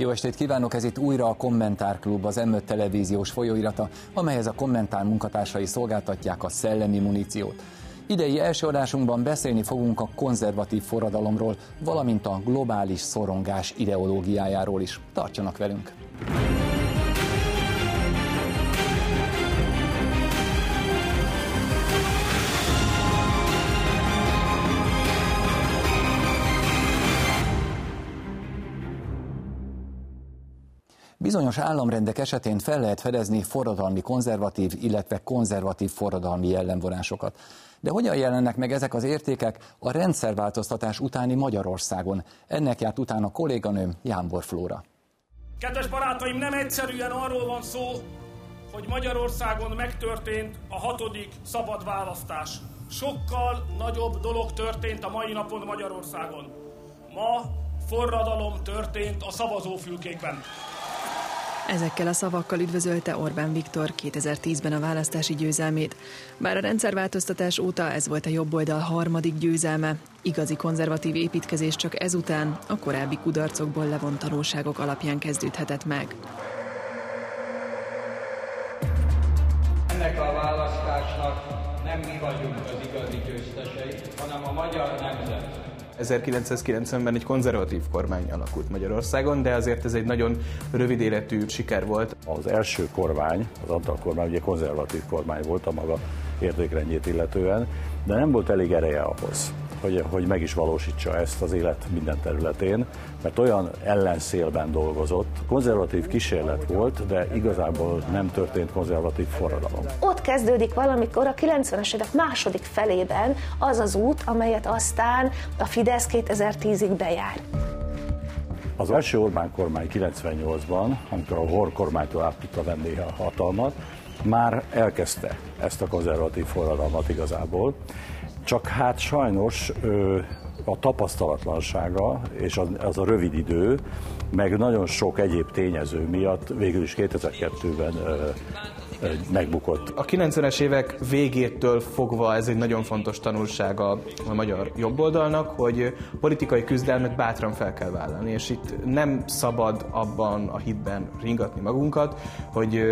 Jó estét kívánok, ez itt újra a Kommentárklub, az m televíziós folyóirata, amelyhez a kommentár munkatársai szolgáltatják a szellemi muníciót. Idei első adásunkban beszélni fogunk a konzervatív forradalomról, valamint a globális szorongás ideológiájáról is. Tartsanak velünk! Bizonyos államrendek esetén fel lehet fedezni forradalmi konzervatív, illetve konzervatív forradalmi jellemvonásokat. De hogyan jelennek meg ezek az értékek a rendszerváltoztatás utáni Magyarországon? Ennek járt utána kolléganőm Jánbor Flóra. Kedves barátaim, nem egyszerűen arról van szó, hogy Magyarországon megtörtént a hatodik szabad választás. Sokkal nagyobb dolog történt a mai napon Magyarországon. Ma forradalom történt a szavazófülkékben. Ezekkel a szavakkal üdvözölte Orbán Viktor 2010-ben a választási győzelmét. Bár a rendszerváltoztatás óta ez volt a jobboldal harmadik győzelme, igazi konzervatív építkezés csak ezután a korábbi kudarcokból levont tanulságok alapján kezdődhetett meg. Ennek a választásnak nem mi vagyunk az igazi győztesei, hanem a magyar nemzet. 1990-ben egy konzervatív kormány alakult Magyarországon, de azért ez egy nagyon rövid életű siker volt. Az első kormány, az Antal kormány ugye konzervatív kormány volt a maga értékrendjét illetően, de nem volt elég ereje ahhoz, hogy, hogy meg is valósítsa ezt az élet minden területén, mert olyan ellenszélben dolgozott, konzervatív kísérlet volt, de igazából nem történt konzervatív forradalom. Ott kezdődik valamikor a 90-es évek második felében az az út, amelyet aztán a Fidesz 2010-ig bejár. Az első Orbán kormány 98-ban, amikor a Hor kormánytól át tudta venni a hatalmat, már elkezdte ezt a konzervatív forradalmat igazából, csak hát sajnos a tapasztalatlansága és az, az a rövid idő, meg nagyon sok egyéb tényező miatt végül is 2002-ben megbukott. A 90-es évek végétől fogva ez egy nagyon fontos tanulsága a magyar jobboldalnak, hogy politikai küzdelmet bátran fel kell vállalni, és itt nem szabad abban a hitben ringatni magunkat, hogy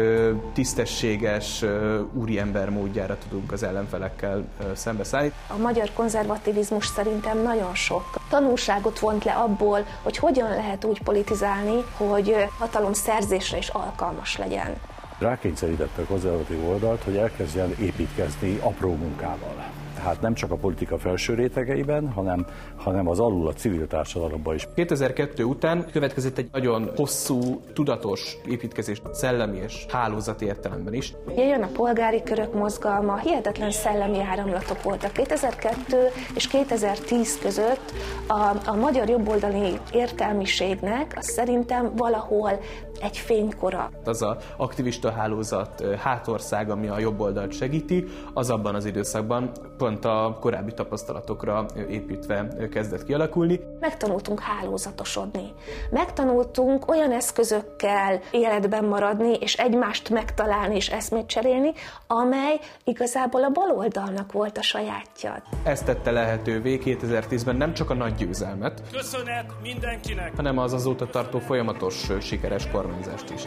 tisztességes úriember módjára tudunk az ellenfelekkel szembeszállni. A magyar konzervativizmus szerintem nagyon sok tanulságot vont le abból, hogy hogyan lehet úgy politizálni, hogy hatalom szerzésre is alkalmas legyen rákényszerítette a konzervatív oldalt, hogy elkezdjen építkezni apró munkával. Tehát nem csak a politika felső rétegeiben, hanem, hanem az alul a civil társadalomban is. 2002 után következett egy nagyon hosszú, tudatos építkezés szellemi és hálózati értelemben is. Jön a polgári körök mozgalma, hihetetlen szellemi áramlatok voltak. 2002 és 2010 között a, a magyar jobboldali értelmiségnek az szerintem valahol egy fénykora. Az a aktivista hálózat hátország, ami a jobb oldalt segíti, az abban az időszakban pont a korábbi tapasztalatokra építve kezdett kialakulni. Megtanultunk hálózatosodni. Megtanultunk olyan eszközökkel életben maradni, és egymást megtalálni és eszmét cserélni, amely igazából a baloldalnak volt a sajátja. Ezt tette lehetővé 2010-ben nem csak a nagy győzelmet, Köszönet mindenkinek, hanem az azóta tartó folyamatos sikeres kormányzást is.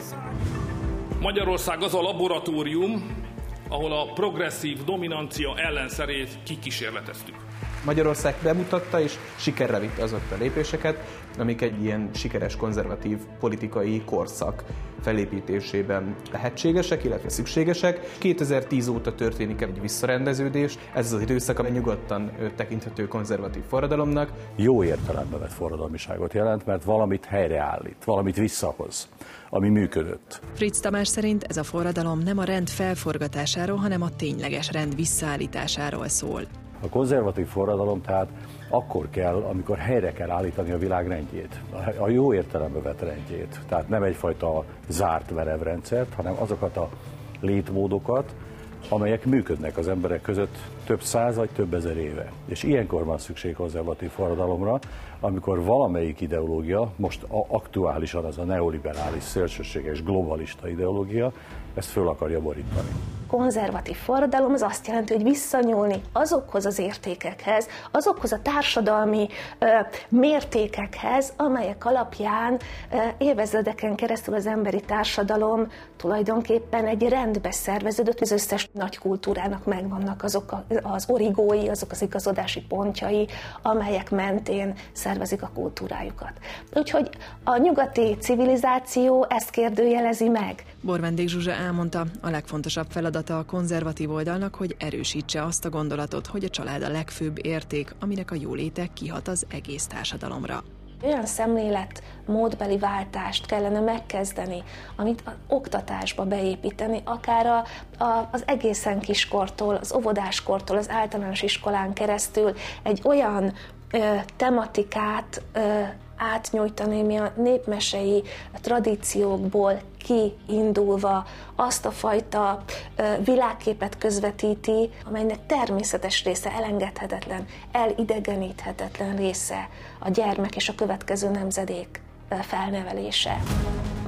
Magyarország az a laboratórium, ahol a progresszív dominancia ellenszerét kikísérleteztük. Magyarország bemutatta és sikerre vitte azokat a lépéseket, amik egy ilyen sikeres konzervatív politikai korszak felépítésében lehetségesek, illetve szükségesek. 2010 óta történik egy visszarendeződés, ez az időszak, amely nyugodtan tekinthető konzervatív forradalomnak. Jó értelemben vett forradalmiságot jelent, mert valamit helyreállít, valamit visszahoz ami működött. Fritz Tamás szerint ez a forradalom nem a rend felforgatásáról, hanem a tényleges rend visszaállításáról szól. A konzervatív forradalom tehát akkor kell, amikor helyre kell állítani a világ rendjét, a jó értelembe vett rendjét. Tehát nem egyfajta zárt verevrendszert, hanem azokat a létmódokat, amelyek működnek az emberek között több száz vagy több ezer éve. És ilyenkor van szükség konzervatív forradalomra, amikor valamelyik ideológia, most aktuálisan az a neoliberális, szélsőséges, globalista ideológia, ezt föl akarja borítani konzervatív forradalom az azt jelenti, hogy visszanyúlni azokhoz az értékekhez, azokhoz a társadalmi ö, mértékekhez, amelyek alapján ö, évezredeken keresztül az emberi társadalom tulajdonképpen egy rendbe szerveződött, az összes nagy kultúrának megvannak azok a, az origói, azok az igazodási pontjai, amelyek mentén szervezik a kultúrájukat. Úgyhogy a nyugati civilizáció ezt kérdőjelezi meg. Borvendék Zsuzsa elmondta, a legfontosabb feladata a konzervatív oldalnak, hogy erősítse azt a gondolatot, hogy a család a legfőbb érték, aminek a jóléte kihat az egész társadalomra. Olyan szemlélet módbeli váltást kellene megkezdeni, amit az oktatásba beépíteni, akár a, a, az egészen kiskortól, az óvodáskortól, az általános iskolán keresztül egy olyan ö, tematikát ö, átnyújtani, a népmesei tradíciókból kiindulva azt a fajta világképet közvetíti, amelynek természetes része, elengedhetetlen, elidegeníthetetlen része a gyermek és a következő nemzedék felnevelése.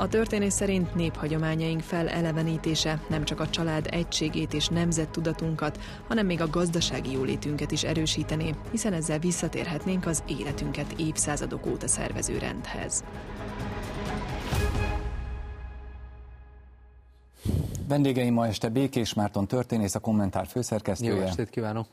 A történés szerint néphagyományaink felelevenítése nem csak a család egységét és nemzettudatunkat, hanem még a gazdasági jólétünket is erősítené, hiszen ezzel visszatérhetnénk az életünket évszázadok óta szervező rendhez. Vendégeim ma este Békés Márton történész, a kommentár főszerkesztője. Jó estét kívánok!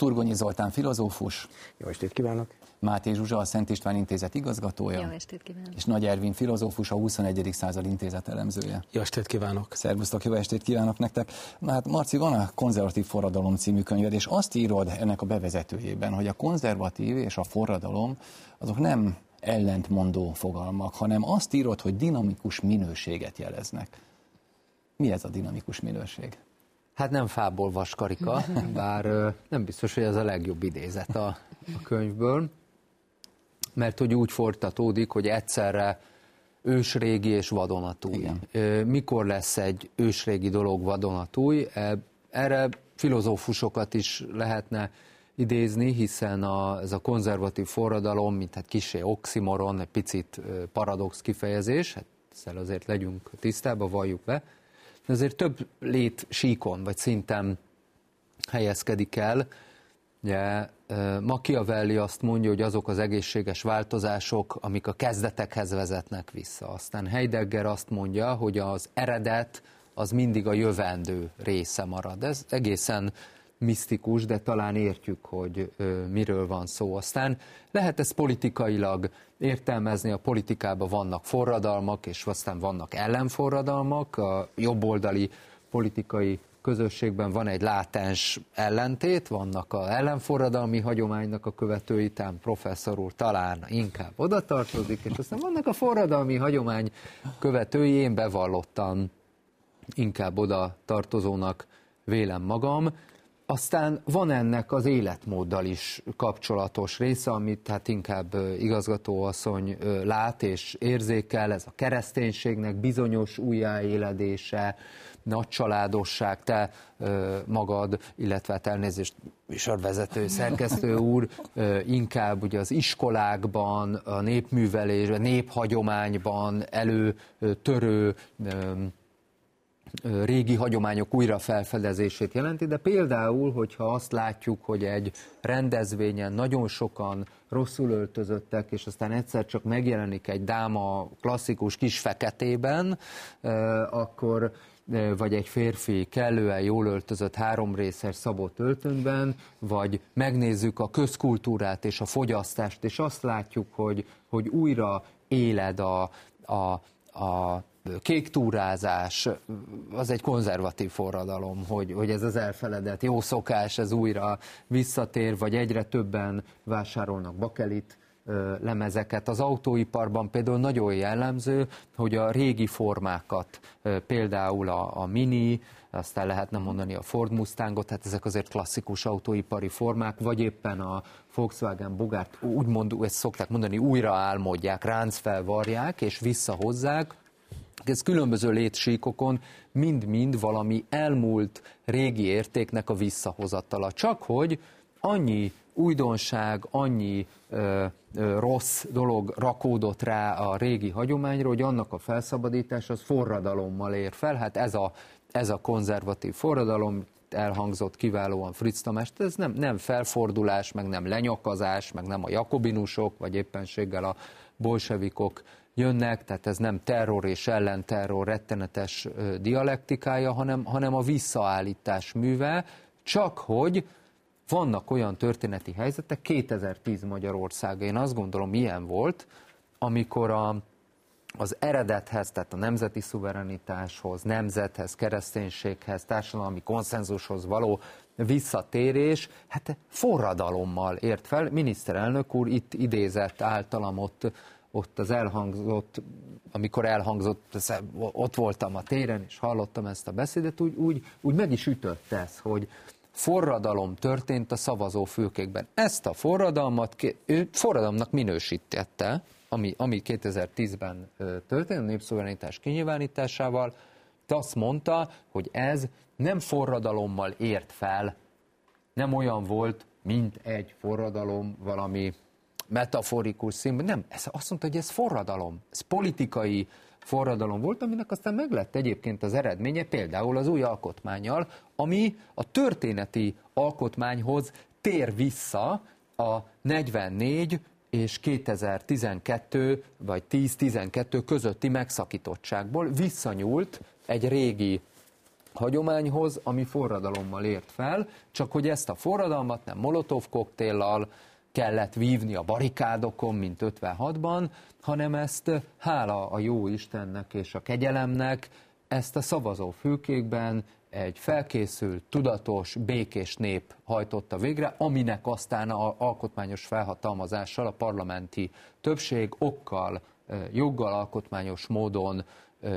Turgonyi Zoltán filozófus. Jó estét kívánok! Máté Zsuzsa, a Szent István Intézet igazgatója. Jó estét kívánok! És Nagy Ervin filozófus, a 21. század intézet elemzője. Jó estét kívánok! Szervusztok, jó estét kívánok nektek! Na hát Marci, van a Konzervatív Forradalom című könyved, és azt írod ennek a bevezetőjében, hogy a konzervatív és a forradalom azok nem ellentmondó fogalmak, hanem azt írod, hogy dinamikus minőséget jeleznek. Mi ez a dinamikus minőség? Hát nem fából vaskarika, bár nem biztos, hogy ez a legjobb idézet a, a könyvből, mert hogy úgy folytatódik, hogy egyszerre ősrégi és vadonatúj. Igen. Mikor lesz egy ősrégi dolog vadonatúj? E, erre filozófusokat is lehetne idézni, hiszen a, ez a konzervatív forradalom, mint hát kisé oximoron, egy picit paradox kifejezés, hát ezzel azért legyünk tisztában, valljuk be, de azért több lét síkon vagy szinten helyezkedik el. Ugye, Machiavelli azt mondja, hogy azok az egészséges változások, amik a kezdetekhez vezetnek vissza. Aztán Heidegger azt mondja, hogy az eredet az mindig a jövendő része marad. Ez egészen misztikus, de talán értjük, hogy ö, miről van szó. Aztán lehet ez politikailag értelmezni, a politikában vannak forradalmak, és aztán vannak ellenforradalmak, a jobboldali politikai közösségben van egy látens ellentét, vannak a ellenforradalmi hagyománynak a követői, tám professzor úr talán inkább oda tartozik, és aztán vannak a forradalmi hagyomány követői, én bevallottan inkább oda tartozónak vélem magam, aztán van ennek az életmóddal is kapcsolatos része, amit hát inkább igazgatóasszony lát és érzékel, ez a kereszténységnek bizonyos újjáéledése, nagy családosság, te magad, illetve hát elnézést műsorvezető, szerkesztő úr, inkább ugye az iskolákban, a népművelésben, néphagyományban előtörő régi hagyományok újra felfedezését jelenti, de például, hogyha azt látjuk, hogy egy rendezvényen nagyon sokan rosszul öltözöttek, és aztán egyszer csak megjelenik egy dáma klasszikus kis feketében, akkor vagy egy férfi kellően jól öltözött háromrészes szabott öltönyben, vagy megnézzük a közkultúrát és a fogyasztást, és azt látjuk, hogy, hogy újra éled a, a, a kék túrázás, az egy konzervatív forradalom, hogy, hogy ez az elfeledett jó szokás, ez újra visszatér, vagy egyre többen vásárolnak bakelit, lemezeket. Az autóiparban például nagyon jellemző, hogy a régi formákat, például a, a Mini, aztán lehetne mondani a Ford Mustangot, tehát ezek azért klasszikus autóipari formák, vagy éppen a Volkswagen Bogart, úgymond, ezt szokták mondani, újra álmodják, ráncfelvarják és visszahozzák, ez különböző létsíkokon mind-mind valami elmúlt régi értéknek a visszahozatala. Csak hogy annyi újdonság, annyi ö, ö, rossz dolog rakódott rá a régi hagyományra, hogy annak a felszabadítás az forradalommal ér fel. Hát ez a, ez a konzervatív forradalom, elhangzott kiválóan Fritz Tamás, ez nem, nem felfordulás, meg nem lenyakazás, meg nem a jakobinusok, vagy éppenséggel a bolsevikok jönnek, tehát ez nem terror és ellenterror rettenetes dialektikája, hanem, hanem a visszaállítás műve, csak hogy vannak olyan történeti helyzetek, 2010 Magyarország, én azt gondolom ilyen volt, amikor a, az eredethez, tehát a nemzeti szuverenitáshoz, nemzethez, kereszténységhez, társadalmi konszenzushoz való visszatérés, hát forradalommal ért fel. Miniszterelnök úr itt idézett általam ott, ott az elhangzott, amikor elhangzott, ott voltam a téren, és hallottam ezt a beszédet, úgy, úgy, úgy meg is ütött ez, hogy, forradalom történt a szavazófülkékben. Ezt a forradalmat ő forradalomnak minősítette, ami, ami 2010-ben történt, a népszuverenitás kinyilvánításával, de azt mondta, hogy ez nem forradalommal ért fel, nem olyan volt, mint egy forradalom valami metaforikus színben. Nem, ez azt mondta, hogy ez forradalom, ez politikai forradalom volt, aminek aztán meg lett egyébként az eredménye, például az új alkotmányjal, ami a történeti alkotmányhoz tér vissza a 44 és 2012 vagy 10-12 közötti megszakítottságból visszanyúlt egy régi hagyományhoz, ami forradalommal ért fel, csak hogy ezt a forradalmat nem Molotov koktéllal, kellett vívni a barikádokon, mint 56-ban, hanem ezt hála a jó Istennek és a kegyelemnek, ezt a szavazó fülkékben egy felkészült, tudatos, békés nép hajtotta végre, aminek aztán a alkotmányos felhatalmazással a parlamenti többség okkal, joggal alkotmányos módon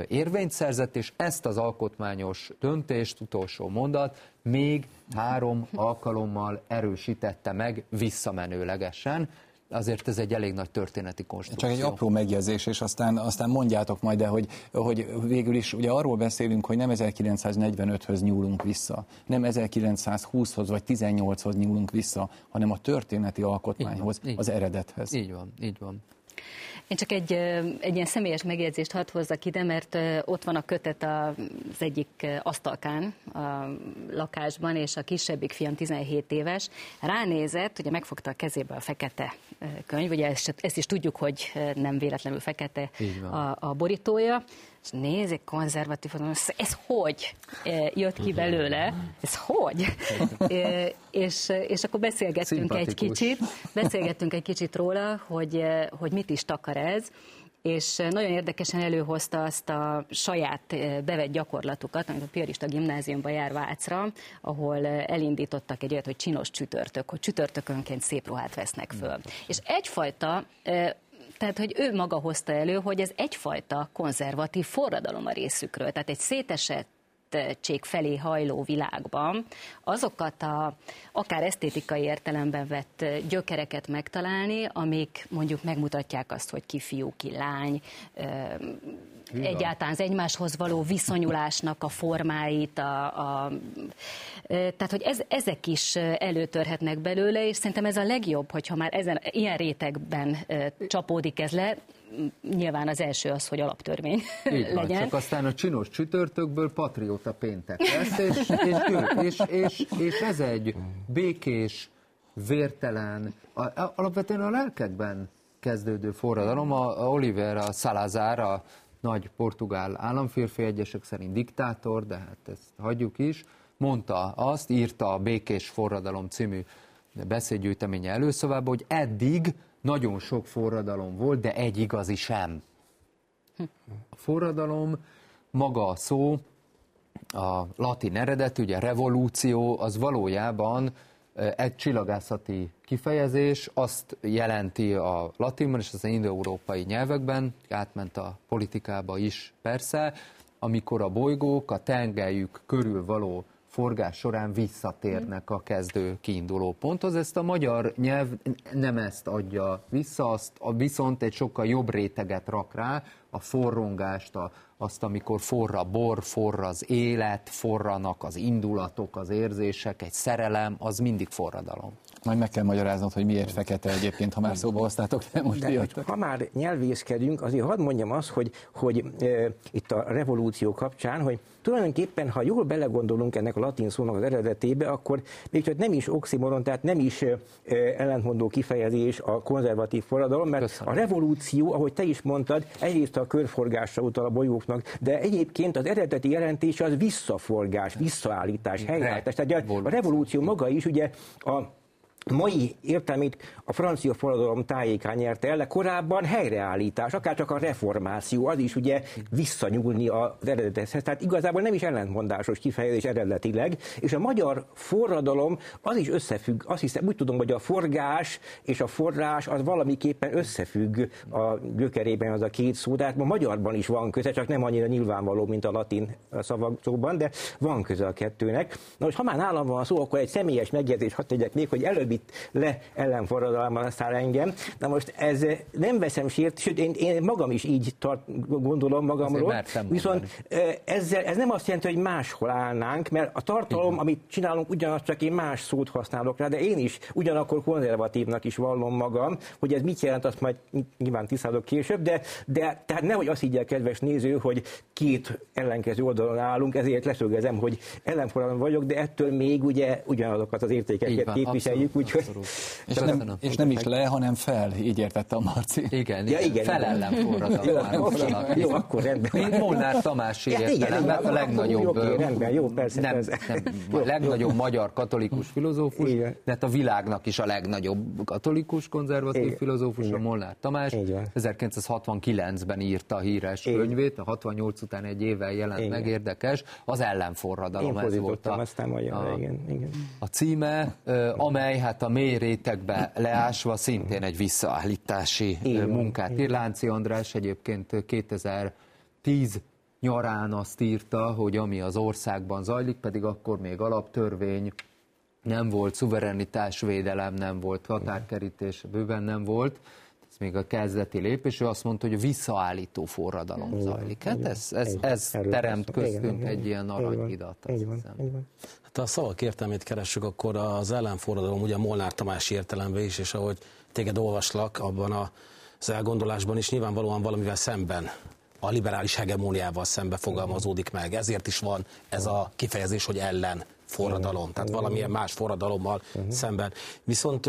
érvényt szerzett, és ezt az alkotmányos döntést, utolsó mondat, még három alkalommal erősítette meg visszamenőlegesen. Azért ez egy elég nagy történeti konstrukció. Csak egy apró megjegyzés, és aztán, aztán mondjátok majd, de hogy, hogy végül is ugye arról beszélünk, hogy nem 1945-höz nyúlunk vissza, nem 1920-hoz vagy 18-hoz nyúlunk vissza, hanem a történeti alkotmányhoz, így van, az eredethez. Így van, így van. Én csak egy, egy ilyen személyes megjegyzést hadd hozzak ide, mert ott van a kötet az egyik asztalkán a lakásban, és a kisebbik fiam 17 éves ránézett, ugye megfogta a kezébe a fekete könyv, ugye ezt, ezt is tudjuk, hogy nem véletlenül fekete a, a borítója, és nézik konzervatív, ez, ez hogy jött ki belőle, ez hogy? és, és akkor beszélgettünk egy kicsit, beszélgettünk egy kicsit róla, hogy, hogy mit is takar ez, és nagyon érdekesen előhozta azt a saját bevett gyakorlatukat, amit a Piarista gimnáziumban jár Vácra, ahol elindítottak egy olyat, hogy csinos csütörtök, hogy csütörtökönként szép ruhát vesznek föl. És egyfajta tehát, hogy ő maga hozta elő, hogy ez egyfajta konzervatív forradalom a részükről. Tehát egy szétesett felé hajló világban azokat a akár esztétikai értelemben vett gyökereket megtalálni, amik mondjuk megmutatják azt, hogy ki fiú, ki lány, Hűha. egyáltalán az egymáshoz való viszonyulásnak a formáit, a, a, tehát hogy ez, ezek is előtörhetnek belőle, és szerintem ez a legjobb, hogyha már ezen, ilyen rétegben csapódik ez le, nyilván az első az, hogy alaptörvény Így van, legyen. Csak aztán a csinos csütörtökből patrióta péntek lesz, és, és, és, és, és ez egy békés, vértelen, alapvetően a lelkekben kezdődő forradalom. A, a Oliver, a Salazar, a nagy portugál államférfi, egyesek szerint diktátor, de hát ezt hagyjuk is, mondta azt, írta a Békés Forradalom című beszédgyűjteménye előszavában, hogy eddig nagyon sok forradalom volt, de egy igazi sem. A forradalom, maga a szó, a latin eredet, ugye revolúció, az valójában egy csillagászati kifejezés, azt jelenti a latinban és az indoeurópai nyelvekben, átment a politikába is persze, amikor a bolygók a tengelyük körül való forgás során visszatérnek a kezdő kiinduló ponthoz. Ezt a magyar nyelv nem ezt adja vissza, azt viszont egy sokkal jobb réteget rak rá, a forrongást, a, azt, amikor forra bor, forra az élet, forranak az indulatok, az érzések, egy szerelem, az mindig forradalom. Majd meg kell magyaráznod, hogy miért fekete egyébként, ha már szóba hoztátok, de most de, Ha már nyelvészkedünk, azért hadd mondjam azt, hogy, hogy e, itt a revolúció kapcsán, hogy tulajdonképpen, ha jól belegondolunk ennek a latin szónak az eredetébe, akkor még csak nem is oximoron, tehát nem is e, ellentmondó kifejezés a konzervatív forradalom, mert Köszönöm. a revolúció, ahogy te is mondtad, egyrészt a körforgásra utal a bolyóknak, de egyébként az eredeti jelentés az visszaforgás, visszaállítás, helyreállítás. Tehát a revolúció maga is ugye a mai értelmét a francia forradalom tájékán nyerte el, de korábban helyreállítás, akár csak a reformáció, az is ugye visszanyúlni az eredethez. Tehát igazából nem is ellentmondásos kifejezés eredetileg, és a magyar forradalom az is összefügg, azt hiszem, úgy tudom, hogy a forgás és a forrás az valamiképpen összefügg a gyökerében az a két szó, de hát ma magyarban is van köze, csak nem annyira nyilvánvaló, mint a latin szavakban, de van köze a kettőnek. Na most, ha már nálam van szó, akkor egy személyes megjegyzés hadd tegyek még, hogy előbb itt le ellenforradalmaztál engem. Na most ez nem veszem sért, sőt én, én magam is így tart, gondolom magamról. Viszont ezzel, ez nem azt jelenti, hogy máshol állnánk, mert a tartalom, Igen. amit csinálunk, ugyanaz, csak én más szót használok rá, de én is ugyanakkor konzervatívnak is vallom magam, hogy ez mit jelent, azt majd nyilván tisztázok később, de, de tehát nehogy azt el, kedves néző, hogy két ellenkező oldalon állunk, ezért leszögezem, hogy ellenforradalom vagyok, de ettől még ugye ugyanazokat az értékeket képviseljük, úgyhogy... És, nem, és nem is le, hanem fel, így értette a Marci. Igen, ja, igen, fel ellen forradalom. jó, akkor rendben. Mint Molnár Tamás ja, igen, a legnagyobb, jó, rendben, jó, persze, nem, nem, jó, legnagyobb jó. magyar katolikus filozófus, igen. de hát a világnak is a legnagyobb katolikus konzervatív igen. filozófus, igen. a Molnár Tamás. 1969-ben írta a híres igen. könyvét, a 68 után egy évvel jelent igen. meg, érdekes, az ellenforradalom. Én ez volt a, aztán magyar, a, igen, igen. a címe, amely hát a mély rétegbe leásva szintén egy visszaállítási Igen. munkát. Ír. Lánci András egyébként 2010 nyarán azt írta, hogy ami az országban zajlik, pedig akkor még alaptörvény nem volt, szuverenitásvédelem nem volt, határkerítés bőven nem volt, ez még a kezdeti lépés, ő azt mondta, hogy visszaállító forradalom zajlik. Hát ez, ez, ez teremt köztünk egy ilyen aranyhidat. Így van, így van ha a szavak értelmét keressük, akkor az ellenforradalom ugye Molnár Tamás értelemben is, és ahogy téged olvaslak abban az elgondolásban is nyilvánvalóan valamivel szemben a liberális hegemóniával szembe fogalmazódik meg. Ezért is van ez a kifejezés, hogy ellen forradalom, tehát valamilyen más forradalommal uh-huh. szemben. Viszont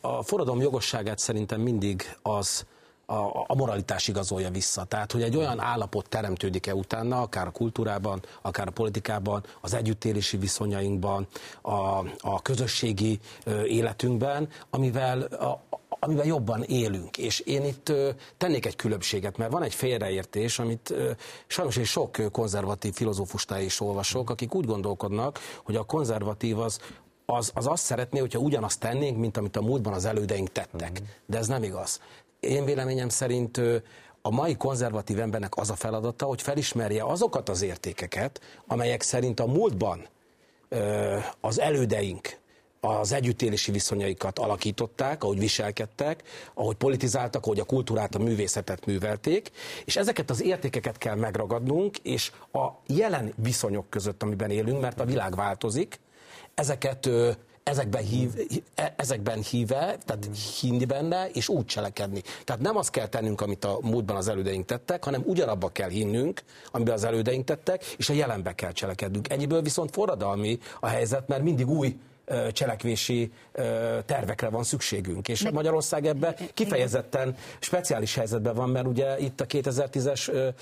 a forradalom jogosságát szerintem mindig az a, a moralitás igazolja vissza. Tehát, hogy egy olyan állapot teremtődik-e utána, akár a kultúrában, akár a politikában, az együttélési viszonyainkban, a, a közösségi életünkben, amivel a, amivel jobban élünk. És én itt tennék egy különbséget, mert van egy félreértés, amit sajnos és sok konzervatív filozófustá is olvasok, akik úgy gondolkodnak, hogy a konzervatív az az, az azt szeretné, hogyha ugyanazt tennénk, mint amit a múltban az elődeink tettek. De ez nem igaz én véleményem szerint a mai konzervatív embernek az a feladata, hogy felismerje azokat az értékeket, amelyek szerint a múltban az elődeink az együttélési viszonyaikat alakították, ahogy viselkedtek, ahogy politizáltak, ahogy a kultúrát, a művészetet művelték, és ezeket az értékeket kell megragadnunk, és a jelen viszonyok között, amiben élünk, mert a világ változik, ezeket ezekben, hív, e, ezekben híve, tehát hinni benne, és úgy cselekedni. Tehát nem azt kell tennünk, amit a múltban az elődeink tettek, hanem ugyanabba kell hinnünk, amiben az elődeink tettek, és a jelenbe kell cselekednünk. Ennyiből viszont forradalmi a helyzet, mert mindig új cselekvési tervekre van szükségünk. És Magyarország ebben kifejezetten speciális helyzetben van, mert ugye itt a 2010-es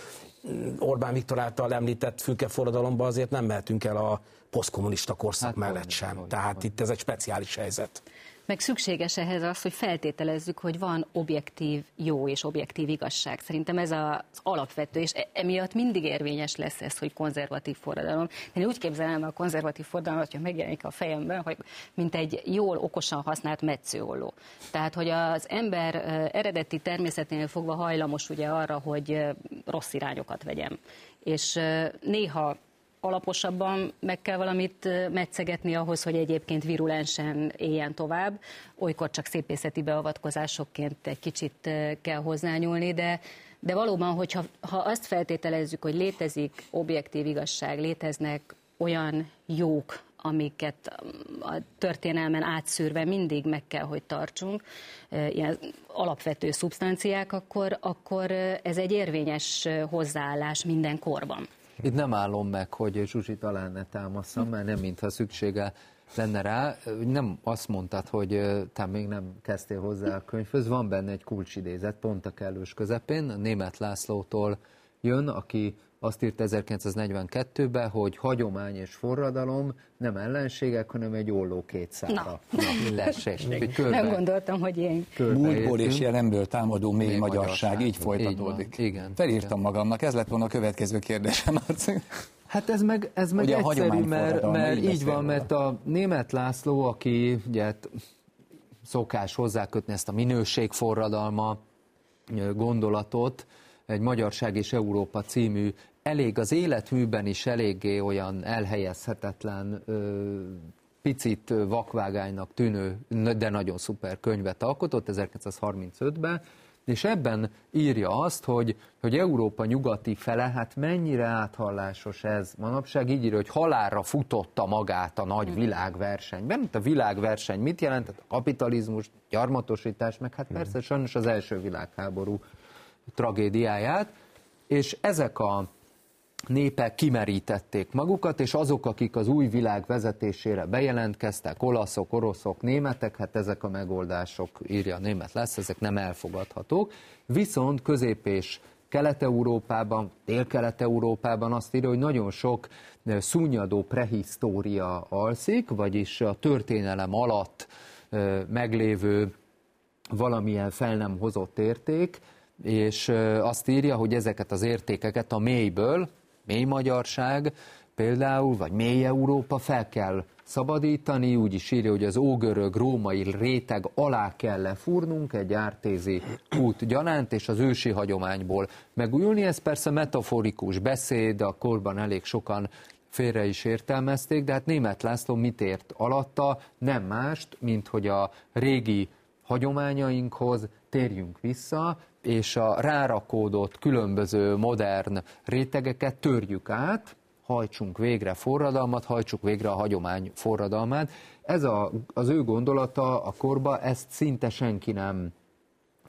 Orbán Viktor által említett fülke forradalomba azért nem mehetünk el a posztkommunista korszak hát, mellett sem. Hogy, Tehát hogy. itt ez egy speciális helyzet. Meg szükséges ehhez az, hogy feltételezzük, hogy van objektív jó és objektív igazság. Szerintem ez az alapvető, és e- emiatt mindig érvényes lesz ez, hogy konzervatív forradalom. Én úgy képzelem a konzervatív forradalmat, hogy megjelenik a fejemben, hogy mint egy jól, okosan használt metszőolló. Tehát, hogy az ember eredeti természeténél fogva hajlamos ugye arra, hogy rossz irányokat vegyem. És néha alaposabban meg kell valamit metszegetni ahhoz, hogy egyébként virulensen éljen tovább. Olykor csak szépészeti beavatkozásokként egy kicsit kell hozzányúlni, de de valóban, hogyha ha azt feltételezzük, hogy létezik objektív igazság, léteznek olyan jók, amiket a történelmen átszűrve mindig meg kell, hogy tartsunk, ilyen alapvető szubstanciák, akkor, akkor ez egy érvényes hozzáállás minden korban. Itt nem állom meg, hogy Zsuzsi talán ne támaszam, mert nem mintha szüksége lenne rá. Nem azt mondtad, hogy te még nem kezdtél hozzá a könyvhöz, van benne egy kulcsidézet, pont a kellős közepén, a német Lászlótól jön, aki azt írt 1942-ben, hogy hagyomány és forradalom nem ellenségek, hanem egy olló két szára. Na, Na. Körbe, nem gondoltam, hogy ilyen. Múltból és jelenből támadó mély, mély magyarság, magyarság, így folytatódik. Így igen. Felírtam igen. magamnak, ez lett volna a következő kérdésem. Hát ez meg, ez meg ugye egyszerű, mert, mert így van, mert a német László, aki ugye szokás hozzákötni ezt a minőségforradalma gondolatot, egy Magyarság és Európa című elég az életműben is eléggé olyan elhelyezhetetlen, picit vakvágánynak tűnő, de nagyon szuper könyvet alkotott 1935-ben, és ebben írja azt, hogy, hogy Európa nyugati fele, hát mennyire áthallásos ez manapság, így írja, hogy halálra futotta magát a nagy világversenyben. Mint a világverseny mit jelent? A kapitalizmus, gyarmatosítás, meg hát persze sajnos az első világháború tragédiáját, és ezek a népek kimerítették magukat, és azok, akik az új világ vezetésére bejelentkeztek, olaszok, oroszok, németek, hát ezek a megoldások, írja a német lesz, ezek nem elfogadhatók. Viszont Közép- és Kelet-Európában, Dél-Kelet-Európában azt írja, hogy nagyon sok szúnyadó prehisztória alszik, vagyis a történelem alatt meglévő valamilyen fel nem hozott érték, és azt írja, hogy ezeket az értékeket a mélyből, mély magyarság például, vagy mély Európa fel kell szabadítani, úgy is írja, hogy az ógörög római réteg alá kell lefúrnunk egy ártézi út gyanánt, és az ősi hagyományból megújulni. Ez persze metaforikus beszéd, a korban elég sokan félre is értelmezték, de hát német László mit ért alatta? Nem mást, mint hogy a régi hagyományainkhoz térjünk vissza, és a rárakódott különböző modern rétegeket törjük át, hajtsunk végre forradalmat, hajtsuk végre a hagyomány forradalmát. Ez a, az ő gondolata a korba, ezt szinte senki nem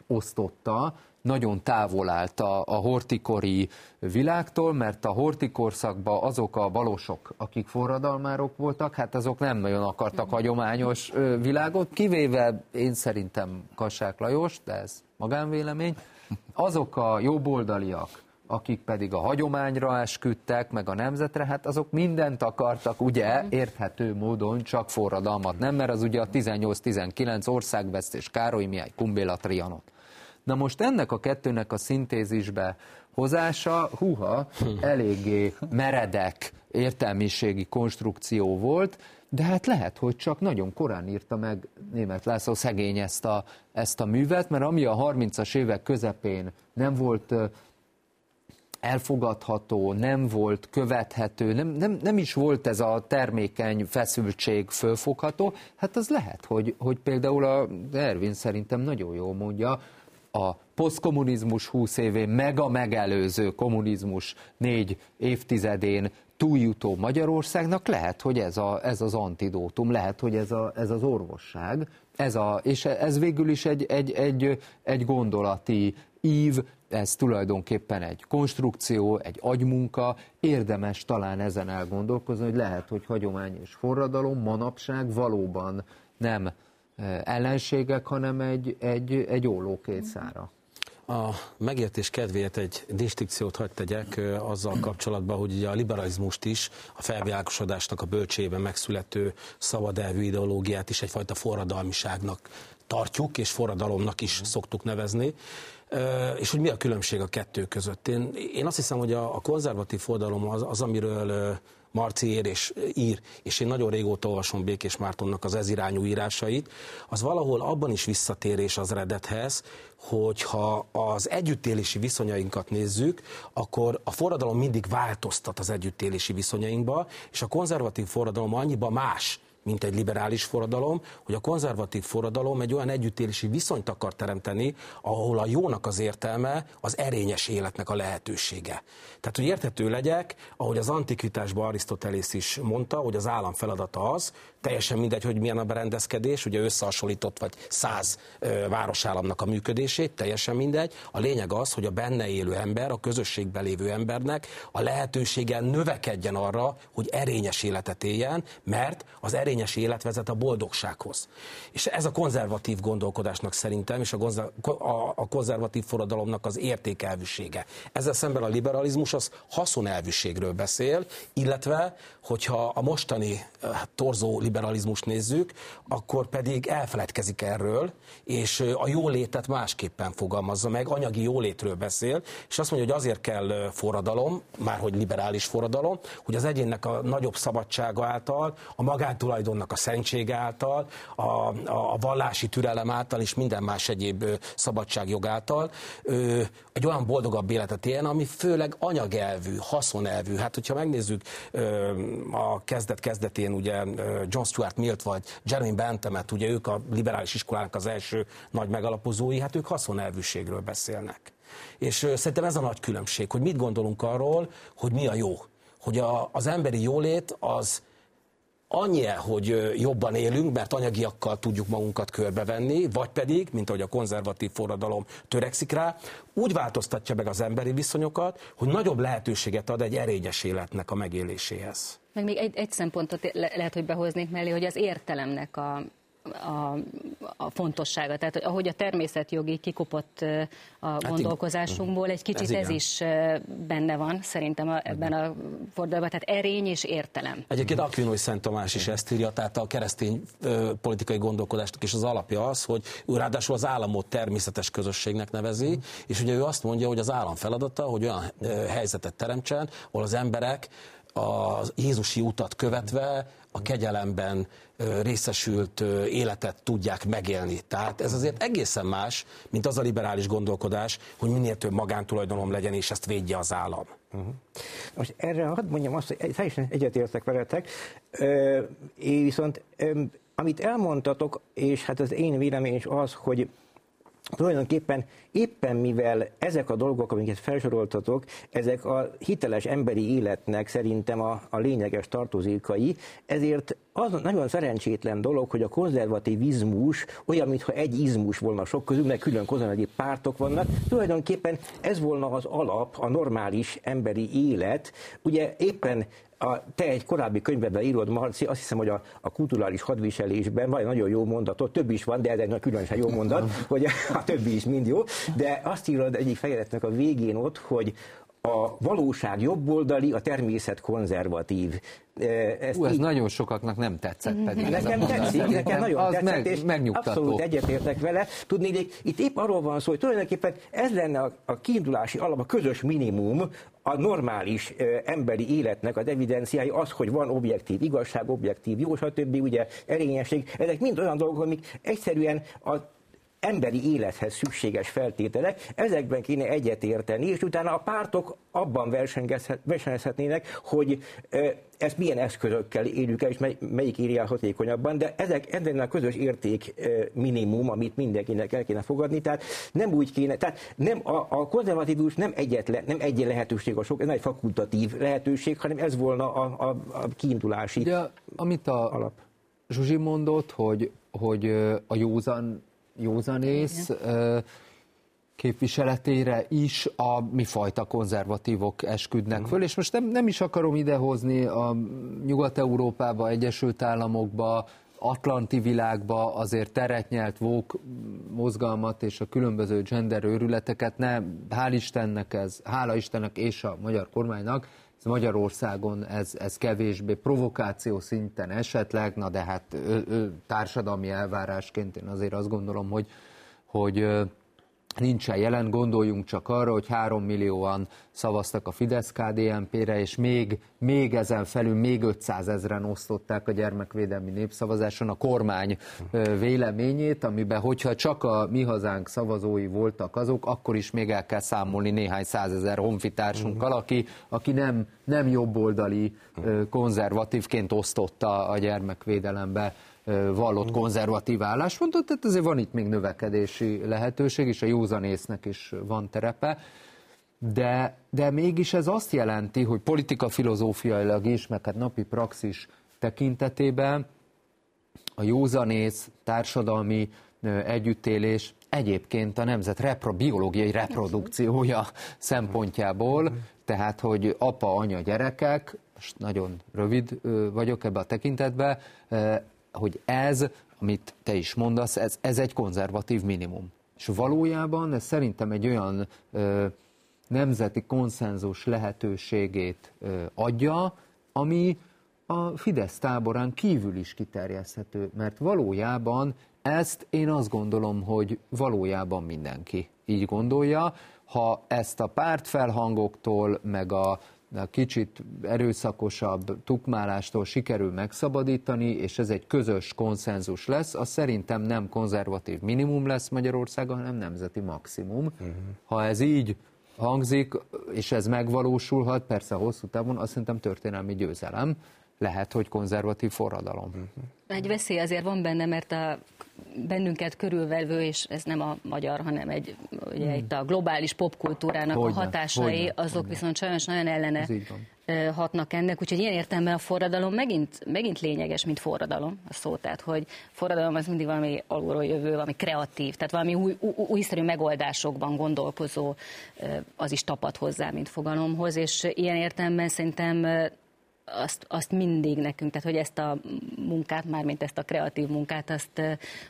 osztotta, nagyon távol állt a, a hortikori világtól, mert a hortikorszakban azok a balosok, akik forradalmárok voltak, hát azok nem nagyon akartak hagyományos világot, kivéve én szerintem Kassák Lajos, de ez magánvélemény, azok a jobboldaliak, akik pedig a hagyományra esküdtek, meg a nemzetre, hát azok mindent akartak, ugye, érthető módon csak forradalmat, nem, mert az ugye a 18-19 országvesztés Károly Mihály Kumbéla Trianon. Na most ennek a kettőnek a szintézisbe hozása, huha, eléggé meredek értelmiségi konstrukció volt, de hát lehet, hogy csak nagyon korán írta meg német László szegény ezt a, ezt a művet, mert ami a 30-as évek közepén nem volt elfogadható, nem volt követhető, nem, nem, nem is volt ez a termékeny feszültség fölfogható, hát az lehet, hogy, hogy például a Ervin szerintem nagyon jól mondja, a posztkommunizmus 20 évén, meg a megelőző kommunizmus négy évtizedén túljutó Magyarországnak. Lehet, hogy ez, a, ez az antidótum, lehet, hogy ez, a, ez az orvosság, ez a, és ez végül is egy, egy, egy, egy gondolati ív, ez tulajdonképpen egy konstrukció, egy agymunka, érdemes talán ezen elgondolkozni, hogy lehet, hogy hagyomány és forradalom manapság valóban nem ellenségek, hanem egy, egy, egy óló két szára. A megértés kedvéért egy distinkciót hagyd tegyek azzal kapcsolatban, hogy ugye a liberalizmust is, a felvilágosodásnak a bölcsében megszülető szabad elvű ideológiát is egyfajta forradalmiságnak tartjuk, és forradalomnak is szoktuk nevezni. És hogy mi a különbség a kettő között? Én, én azt hiszem, hogy a, a konzervatív forradalom az, az amiről Marci ír és, ír, és én nagyon régóta olvasom Békés Mártonnak az ezirányú írásait, az valahol abban is visszatérés az eredethez, hogyha az együttélési viszonyainkat nézzük, akkor a forradalom mindig változtat az együttélési viszonyainkba, és a konzervatív forradalom annyiba más, mint egy liberális forradalom, hogy a konzervatív forradalom egy olyan együttélési viszonyt akar teremteni, ahol a jónak az értelme az erényes életnek a lehetősége. Tehát, hogy érthető legyek, ahogy az antikvitásban Arisztotelész is mondta, hogy az állam feladata az, teljesen mindegy, hogy milyen a berendezkedés, ugye összehasonlított vagy száz városállamnak a működését, teljesen mindegy. A lényeg az, hogy a benne élő ember, a közösségben lévő embernek a lehetősége növekedjen arra, hogy erényes életet éljen, mert az erényes élet vezet a boldogsághoz. És ez a konzervatív gondolkodásnak szerintem, és a, konzervatív forradalomnak az értékelvűsége. Ezzel szemben a liberalizmus az haszonelvűségről beszél, illetve, hogyha a mostani torzó liberalizmust nézzük, akkor pedig elfeledkezik erről, és a jólétet másképpen fogalmazza meg, anyagi jólétről beszél, és azt mondja, hogy azért kell forradalom, már hogy liberális forradalom, hogy az egyénnek a nagyobb szabadsága által, a magántulajdonnak a szentsége által, a, a, a vallási türelem által és minden más egyéb szabadságjog által egy olyan boldogabb életet éljen, ami főleg anyagelvű, haszonelvű. Hát, hogyha megnézzük a kezdet-kezdetén ugye John Stuart Millt vagy Jeremy Benthamet, ugye ők a liberális iskolának az első nagy megalapozói, hát ők haszonelvűségről beszélnek. És szerintem ez a nagy különbség, hogy mit gondolunk arról, hogy mi a jó. Hogy a, az emberi jólét az annyi, hogy jobban élünk, mert anyagiakkal tudjuk magunkat körbevenni, vagy pedig, mint ahogy a konzervatív forradalom törekszik rá, úgy változtatja meg az emberi viszonyokat, hogy nagyobb lehetőséget ad egy erényes életnek a megéléséhez. Meg még egy, egy szempontot le, lehet, hogy behoznék mellé, hogy az értelemnek a, a, a fontossága. Tehát ahogy a természetjogi kikopott a hát gondolkozásunkból, egy kicsit ez, ez is benne van szerintem a, ebben a fordulóban, tehát erény és értelem. Egyébként Aquinoi Szent Tamás is ezt írja, tehát a keresztény ö, politikai gondolkodásnak is az alapja az, hogy ráadásul az államot természetes közösségnek nevezi, és ugye ő azt mondja, hogy az állam feladata, hogy olyan ö, helyzetet teremtsen, ahol az emberek a Jézusi utat követve a kegyelemben részesült életet tudják megélni. Tehát ez azért egészen más, mint az a liberális gondolkodás, hogy minél több magántulajdonom legyen, és ezt védje az állam. Uh-huh. Most erre hadd mondjam azt, hogy teljesen egyetértek veletek, én viszont amit elmondtatok, és hát az én vélemény is az, hogy tulajdonképpen éppen mivel ezek a dolgok, amiket felsoroltatok, ezek a hiteles emberi életnek szerintem a, a lényeges tartozékai, ezért az nagyon szerencsétlen dolog, hogy a konzervativizmus olyan, mintha egy izmus volna sok közül, mert külön konzervatív pártok vannak. Tulajdonképpen ez volna az alap, a normális emberi élet. Ugye éppen a, te egy korábbi könyvedben írod, Marci, azt hiszem, hogy a, a kulturális hadviselésben van egy nagyon jó mondatot, több is van, de ez egy különösen jó mondat, hogy a többi is mind jó, de azt írod egyik fejezetnek a végén ott, hogy a valóság jobboldali, a természet konzervatív. Ezt Ú, ez így... nagyon sokaknak nem tetszett pedig. Nekem tetszik, nekem nagyon az tetszett, meg, és megnyugtató. abszolút egyetértek vele. Tudni, hogy itt épp arról van szó, hogy tulajdonképpen ez lenne a, a kiindulási alap, a közös minimum, a normális ö, emberi életnek az evidenciái az, hogy van objektív igazság, objektív jó, stb. ugye erényesség, ezek mind olyan dolgok, amik egyszerűen a emberi élethez szükséges feltételek, ezekben kéne egyetérteni, és utána a pártok abban versenyezhetnének, hogy ezt milyen eszközökkel érjük el, és mely, melyik írja hatékonyabban, de ezek ennél a közös érték minimum, amit mindenkinek el kéne fogadni, tehát nem úgy kéne, tehát nem, a, a konzervatívus nem egyetlen, nem egy lehetőség a sok, ez egy fakultatív lehetőség, hanem ez volna a, a, a kiindulási Ugye, amit a alap. Zsuzsi mondott, hogy, hogy a józan józanész képviseletére is a mi fajta konzervatívok esküdnek uh-huh. föl, és most nem, nem is akarom idehozni a Nyugat-Európába, Egyesült Államokba, atlanti világba azért teret nyelt vók mozgalmat és a különböző gender őrületeket, ne, hál' Istennek ez, hála Istennek és a magyar kormánynak, Magyarországon ez, ez kevésbé provokáció szinten esetleg, na de hát ő, ő, társadalmi elvárásként én azért azt gondolom, hogy, hogy nincsen jelen, gondoljunk csak arra, hogy három millióan szavaztak a fidesz kdnp re és még, még ezen felül még 500 ezeren osztották a gyermekvédelmi népszavazáson a kormány véleményét, amiben hogyha csak a mi hazánk szavazói voltak azok, akkor is még el kell számolni néhány százezer honfitársunkkal, aki, aki nem, nem jobboldali konzervatívként osztotta a gyermekvédelembe vallott konzervatív álláspontot, tehát azért van itt még növekedési lehetőség, és a józanésznek is van terepe. De, de mégis ez azt jelenti, hogy politika filozófiailag is, meg hát napi praxis tekintetében a józanész, társadalmi együttélés egyébként a nemzet repro, biológiai reprodukciója szempontjából, tehát hogy apa, anya, gyerekek, most nagyon rövid vagyok ebbe a tekintetbe, hogy ez, amit te is mondasz, ez, ez egy konzervatív minimum. És valójában ez szerintem egy olyan ö, nemzeti konszenzus lehetőségét ö, adja, ami a Fidesz táborán kívül is kiterjeszthető, mert valójában ezt én azt gondolom, hogy valójában mindenki így gondolja. Ha ezt a pártfelhangoktól, meg a a kicsit erőszakosabb tukmálástól sikerül megszabadítani, és ez egy közös konszenzus lesz, az szerintem nem konzervatív minimum lesz Magyarországon, hanem nemzeti maximum. Uh-huh. Ha ez így hangzik, és ez megvalósulhat, persze hosszú távon, azt szerintem történelmi győzelem, lehet, hogy konzervatív forradalom. Uh-huh. Egy veszély azért van benne, mert a bennünket körülvelvő, és ez nem a magyar, hanem egy, ugye, hmm. itt a globális popkultúrának hogyne, a hatásai, hogyne, azok hogyne. viszont sajnos nagyon ellene hatnak ennek, úgyhogy ilyen értelemben a forradalom megint, megint lényeges, mint forradalom a szó, tehát hogy forradalom az mindig valami alulról jövő, valami kreatív, tehát valami új, új, újszerű megoldásokban gondolkozó, az is tapad hozzá, mint fogalomhoz, és ilyen értelemben szerintem azt, azt mindig nekünk, tehát hogy ezt a munkát, mármint ezt a kreatív munkát, azt,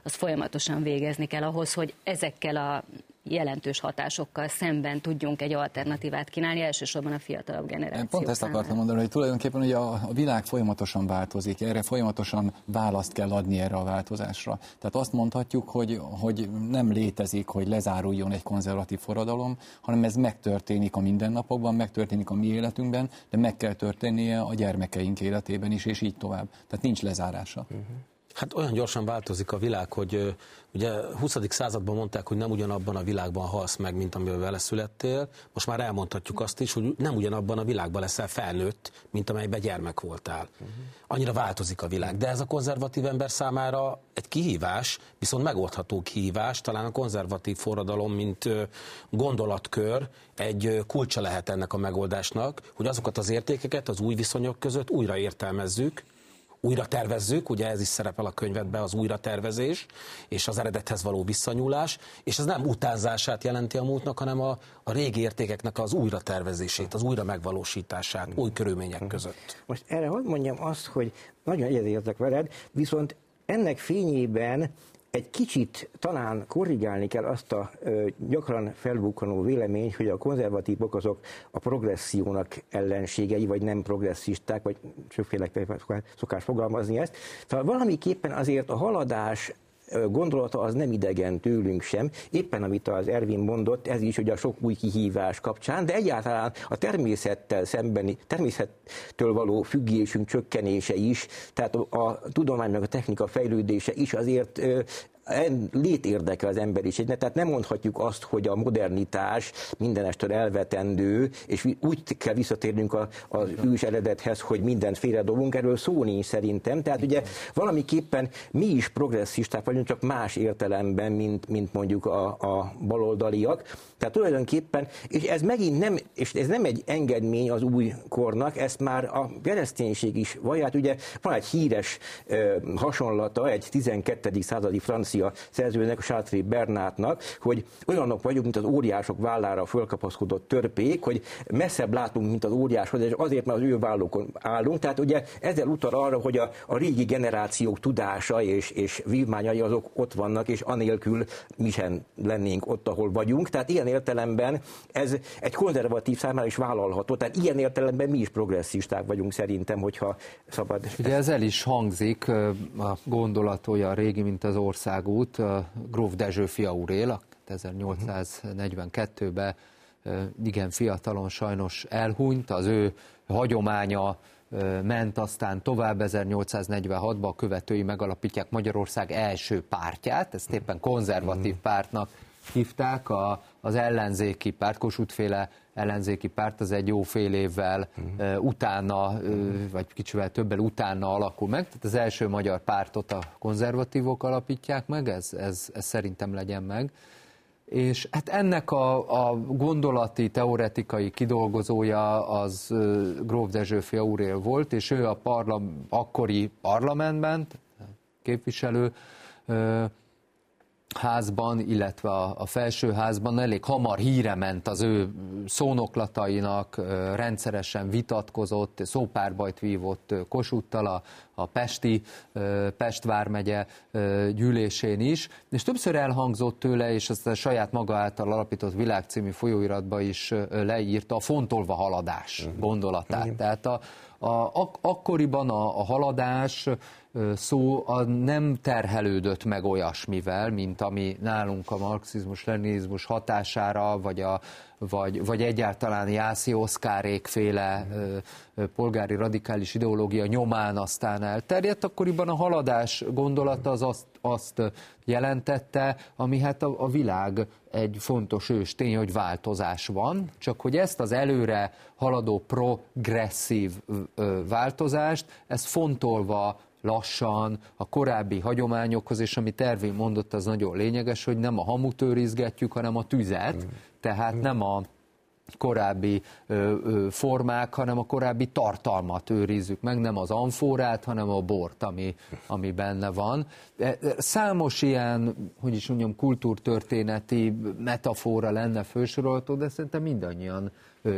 azt folyamatosan végezni kell ahhoz, hogy ezekkel a jelentős hatásokkal szemben tudjunk egy alternatívát kínálni, elsősorban a fiatalabb generáció. Pont ezt számára. akartam mondani, hogy tulajdonképpen ugye a, a világ folyamatosan változik, erre folyamatosan választ kell adni erre a változásra. Tehát azt mondhatjuk, hogy, hogy nem létezik, hogy lezáruljon egy konzervatív forradalom, hanem ez megtörténik a mindennapokban, megtörténik a mi életünkben, de meg kell történnie a gyermekeink életében is, és így tovább. Tehát nincs lezárása. Uh-huh. Hát olyan gyorsan változik a világ, hogy ugye 20. században mondták, hogy nem ugyanabban a világban halsz meg, mint amivel vele születtél. Most már elmondhatjuk azt is, hogy nem ugyanabban a világban leszel felnőtt, mint amelyben gyermek voltál. Annyira változik a világ. De ez a konzervatív ember számára egy kihívás, viszont megoldható kihívás, talán a konzervatív forradalom, mint gondolatkör egy kulcsa lehet ennek a megoldásnak, hogy azokat az értékeket az új viszonyok között újra értelmezzük, újra tervezzük, ugye ez is szerepel a könyvedben, az újratervezés és az eredethez való visszanyúlás, és ez nem utánzását jelenti a múltnak, hanem a, a régi értékeknek az újratervezését, az újra megvalósítását, új körülmények között. Most erre hogy mondjam azt, hogy nagyon egyetértek veled, viszont ennek fényében egy kicsit talán korrigálni kell azt a ö, gyakran felbukkanó véleményt, hogy a konzervatívok azok a progressziónak ellenségei, vagy nem progresszisták, vagy sokféle szokás fogalmazni ezt. Tehát valamiképpen azért a haladás gondolata az nem idegen tőlünk sem, éppen amit az Ervin mondott, ez is hogy a sok új kihívás kapcsán, de egyáltalán a természettel szembeni, természettől való függésünk csökkenése is, tehát a, a tudomány meg a technika fejlődése is azért létérdeke az emberiségnek, tehát nem mondhatjuk azt, hogy a modernitás mindenestől elvetendő, és úgy kell visszatérnünk a, az ős eredethez, hogy mindent félredobunk, erről szó nincs szerintem. Tehát ugye valamiképpen mi is progresszisták vagyunk, csak más értelemben, mint, mint mondjuk a, a baloldaliak. Tehát tulajdonképpen, és ez megint nem, és ez nem egy engedmény az új kornak, ezt már a kereszténység is vaját. Ugye van egy híres ö, hasonlata, egy 12. századi francia szerzőnek, Chartres Bernátnak, hogy olyanok vagyunk, mint az óriások vállára fölkapaszkodott törpék, hogy messzebb látunk, mint az óriáshoz, és azért, mert az ő vállókon állunk. Tehát ugye ezzel utal arra, hogy a, a régi generációk tudása és, és vívmányai azok ott vannak, és anélkül mi sem lennénk ott, ahol vagyunk. Tehát ilyen értelemben ez egy konzervatív számára is vállalható. Tehát ilyen értelemben mi is progresszisták vagyunk szerintem, hogyha szabad. Ugye ez el is hangzik, a gondolatója a régi, mint az ország országút, Gróf Dezső fia úr él, 1842-ben igen fiatalon sajnos elhunyt, az ő hagyománya ment aztán tovább 1846-ban a követői megalapítják Magyarország első pártját, ezt éppen konzervatív pártnak hívták, a, az ellenzéki párt, Kossuth-féle ellenzéki párt, az egy jó fél évvel uh, utána, uh, vagy kicsivel többel utána alakul meg, tehát az első magyar pártot a konzervatívok alapítják meg, ez, ez, ez szerintem legyen meg. És hát ennek a, a gondolati, teoretikai kidolgozója az uh, Gróf Dezső Aurél volt, és ő a parlam, akkori parlamentben, képviselő, uh, házban, illetve a, a felsőházban elég hamar híre ment az ő szónoklatainak, rendszeresen vitatkozott, szópárbajt vívott Kossuthtal a, a Pesti, Pest vármegye gyűlésén is, és többször elhangzott tőle, és ezt a saját maga által alapított világcímű folyóiratba is leírta a fontolva haladás mhm. gondolatát. Tehát a, a, ak- akkoriban a, a haladás szó a nem terhelődött meg olyasmivel, mint ami nálunk a marxizmus-leninizmus hatására, vagy, a, vagy, vagy egyáltalán Jászi Oszkárék féle polgári radikális ideológia nyomán aztán elterjedt, akkoriban a haladás gondolata az azt, azt jelentette, ami hát a, a világ egy fontos ős tény, hogy változás van, csak hogy ezt az előre haladó progresszív változást, ezt fontolva lassan, a korábbi hagyományokhoz, és ami Tervén mondott, az nagyon lényeges, hogy nem a hamut őrizgetjük, hanem a tüzet, mm. tehát nem a korábbi ö, ö, formák, hanem a korábbi tartalmat őrizzük meg, nem az amforát, hanem a bort, ami, ami benne van. Számos ilyen, hogy is mondjam, kultúrtörténeti metafora lenne fősorolható, de szerintem mindannyian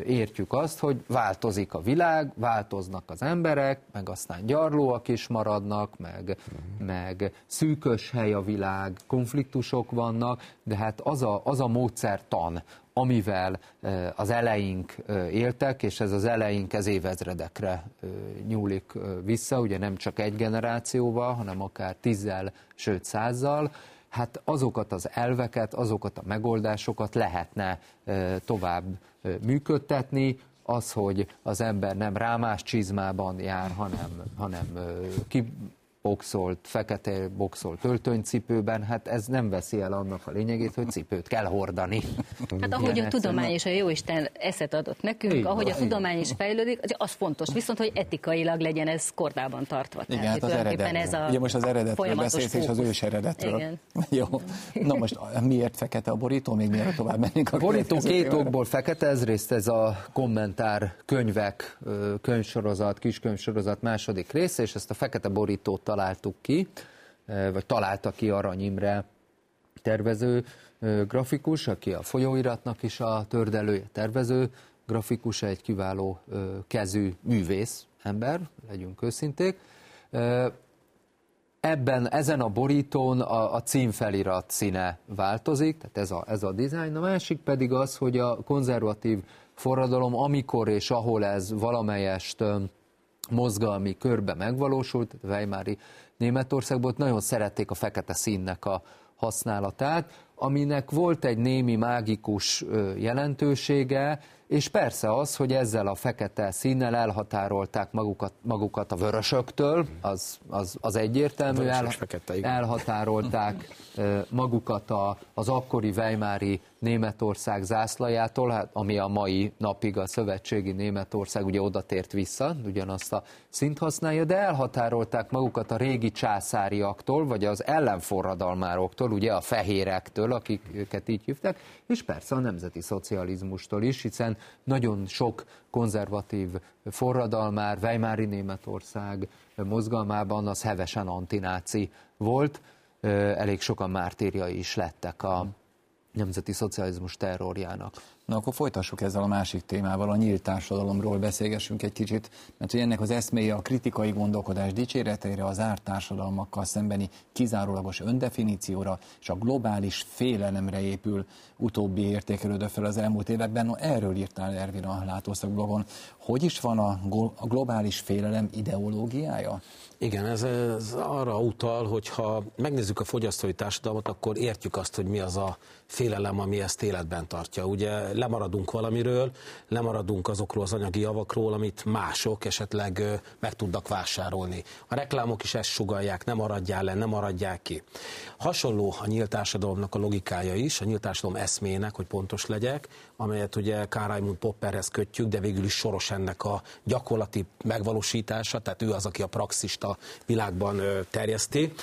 értjük azt, hogy változik a világ, változnak az emberek, meg aztán gyarlóak is maradnak, meg, meg szűkös hely a világ, konfliktusok vannak, de hát az a, az a módszertan, amivel az eleink éltek, és ez az eleink ez évezredekre nyúlik vissza, ugye nem csak egy generációval, hanem akár tízzel, sőt százzal, hát azokat az elveket, azokat a megoldásokat lehetne tovább működtetni, az, hogy az ember nem rámás csizmában jár, hanem, hanem ki, boxolt, fekete boxolt öltönycipőben, hát ez nem veszi el annak a lényegét, hogy cipőt kell hordani. Hát ahogy a tudomány és a jóisten eszet adott nekünk, így ahogy a tudomány is fejlődik, az fontos, viszont hogy etikailag legyen ez kordában tartva. Igen, Tehát, hát az eredet. Ez a Ugye most az eredetről beszélsz, és az ős eredetről. Igen. Jó. Na most miért fekete a borító, még miért tovább mennénk a borító két okból fekete, ezrészt ez a kommentár könyvek, könyvsorozat, kiskönyvsorozat második része, és ezt a fekete borítót találtuk ki, vagy találta ki Arany Imre tervező grafikus, aki a folyóiratnak is a tördelője, tervező grafikus, egy kiváló kezű művész ember, legyünk őszinték. Ebben, ezen a borítón a, a címfelirat színe változik, tehát ez a, ez a dizájn. A másik pedig az, hogy a konzervatív forradalom, amikor és ahol ez valamelyest mozgalmi körbe megvalósult, Weimári Németországból nagyon szerették a fekete színnek a használatát, aminek volt egy némi mágikus jelentősége, és persze az, hogy ezzel a fekete színnel elhatárolták magukat, magukat a vörösöktől, az, az, az egyértelmű, el, elhatárolták magukat a, az akkori Weimári Németország zászlajától, hát, ami a mai napig a szövetségi Németország ugye oda tért vissza, ugyanazt a szint használja, de elhatárolták magukat a régi császáriaktól, vagy az ellenforradalmároktól, ugye a fehérektől, akik őket így hívták, és persze a nemzeti szocializmustól is, hiszen nagyon sok konzervatív forradalmár, Weimári Németország mozgalmában az hevesen antináci volt, elég sokan mártírjai is lettek a nemzeti szocializmus terrorjának. Na akkor folytassuk ezzel a másik témával, a nyílt társadalomról beszélgessünk egy kicsit, mert hogy ennek az eszméje a kritikai gondolkodás dicséreteire, az árt társadalmakkal szembeni kizárólagos öndefinícióra és a globális félelemre épül utóbbi értékelődő fel az elmúlt években. No, erről írtál Ervin a Látószak blogon. Hogy is van a, a globális félelem ideológiája? Igen, ez, ez arra utal, hogy ha megnézzük a fogyasztói társadalmat, akkor értjük azt, hogy mi az a félelem, ami ezt életben tartja. Ugye lemaradunk valamiről, lemaradunk azokról az anyagi javakról, amit mások esetleg meg tudnak vásárolni. A reklámok is ezt sugalják, nem maradjál le, nem maradják ki. Hasonló a nyílt társadalomnak a logikája is, a nyílt társadalom eszmének, hogy pontos legyek, amelyet ugye Kárajmund Popperhez kötjük, de végül is soros ennek a gyakorlati megvalósítása, tehát ő az, aki a praxist a világban terjeszti.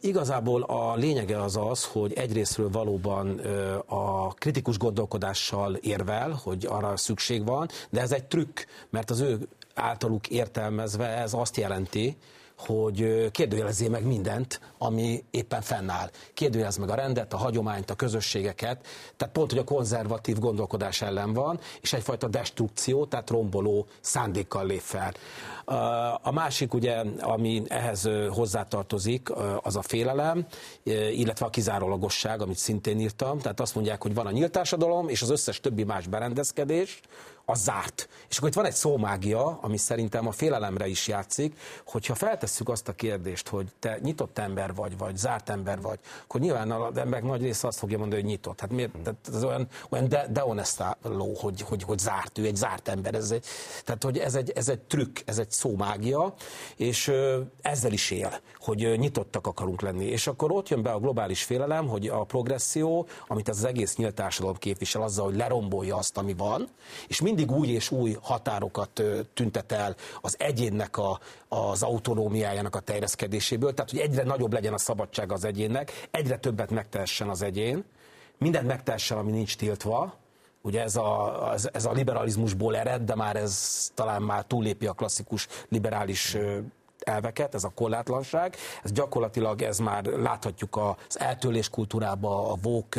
Igazából a lényege az az, hogy egyrésztről valóban a kritikus gondolkodással érvel, hogy arra szükség van, de ez egy trükk, mert az ő általuk értelmezve ez azt jelenti, hogy kérdőjelezzél meg mindent, ami éppen fennáll. Kérdőjelez meg a rendet, a hagyományt, a közösségeket, tehát pont, hogy a konzervatív gondolkodás ellen van, és egyfajta destrukció, tehát romboló szándékkal lép fel. A másik ugye, ami ehhez hozzátartozik, az a félelem, illetve a kizárólagosság, amit szintén írtam. Tehát azt mondják, hogy van a nyílt társadalom, és az összes többi más berendezkedés, az zárt. És akkor itt van egy szómágia, ami szerintem a félelemre is játszik, hogyha feltesszük azt a kérdést, hogy te nyitott ember vagy, vagy zárt ember vagy, akkor nyilván az emberek nagy része azt fogja mondani, hogy nyitott. Hát miért? Tehát ez olyan, olyan de, deonestáló, hogy, hogy, hogy zárt, ő egy zárt ember. Ez egy, tehát, hogy ez egy, ez egy trükk, ez egy szómágia, és ezzel is él, hogy nyitottak akarunk lenni. És akkor ott jön be a globális félelem, hogy a progresszió, amit az egész nyílt társadalom képvisel, azzal, hogy lerombolja azt, ami van, és mind mindig új és új határokat tüntet el az egyénnek a, az autonómiájának a terjeszkedéséből, tehát hogy egyre nagyobb legyen a szabadság az egyénnek, egyre többet megtehessen az egyén, mindent megtehessen, ami nincs tiltva, Ugye ez a, ez, ez a liberalizmusból ered, de már ez talán már túlépi a klasszikus liberális elveket, ez a korlátlanság, ez gyakorlatilag ez már láthatjuk az eltőlés kultúrába, a vók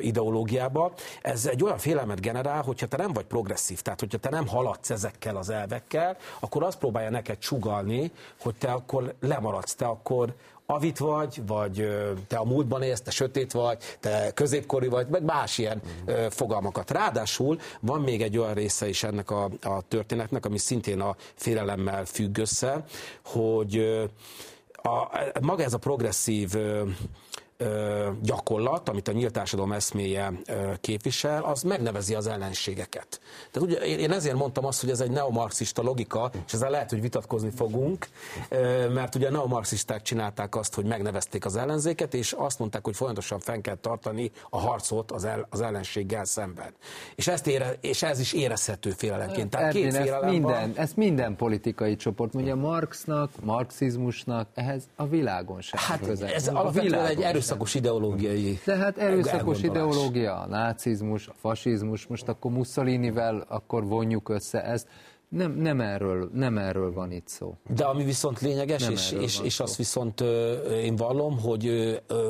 ideológiába. Ez egy olyan félelmet generál, hogyha te nem vagy progresszív, tehát hogyha te nem haladsz ezekkel az elvekkel, akkor azt próbálja neked sugalni, hogy te akkor lemaradsz, te akkor avit vagy, vagy te a múltban élsz, te sötét vagy, te középkori vagy, meg más ilyen uh-huh. fogalmakat. Ráadásul van még egy olyan része is ennek a, a történetnek, ami szintén a félelemmel függ össze, hogy a, maga ez a progresszív gyakorlat, amit a nyílt társadalom eszméje képvisel, az megnevezi az ellenségeket. Tehát ugye én ezért mondtam azt, hogy ez egy neomarxista logika, és ezzel lehet, hogy vitatkozni fogunk, mert ugye a neomarxisták csinálták azt, hogy megnevezték az ellenzéket, és azt mondták, hogy folyamatosan fenn kell tartani a harcot az, el, az ellenséggel szemben. És, ezt ére, és ez is érezhető félelemként. Tehát két félelem minden, van. ezt minden politikai csoport mondja, Marxnak, marxizmusnak, ehhez a világon sem. Hát ez alapvetően egy erőszak erőszakos ideológiai Tehát erőszakos ideológia, a nácizmus, a fasizmus, most akkor Mussolinivel akkor vonjuk össze ezt. Nem, nem, erről, nem erről van itt szó. De ami viszont lényeges, és, és, és azt viszont én vallom, hogy,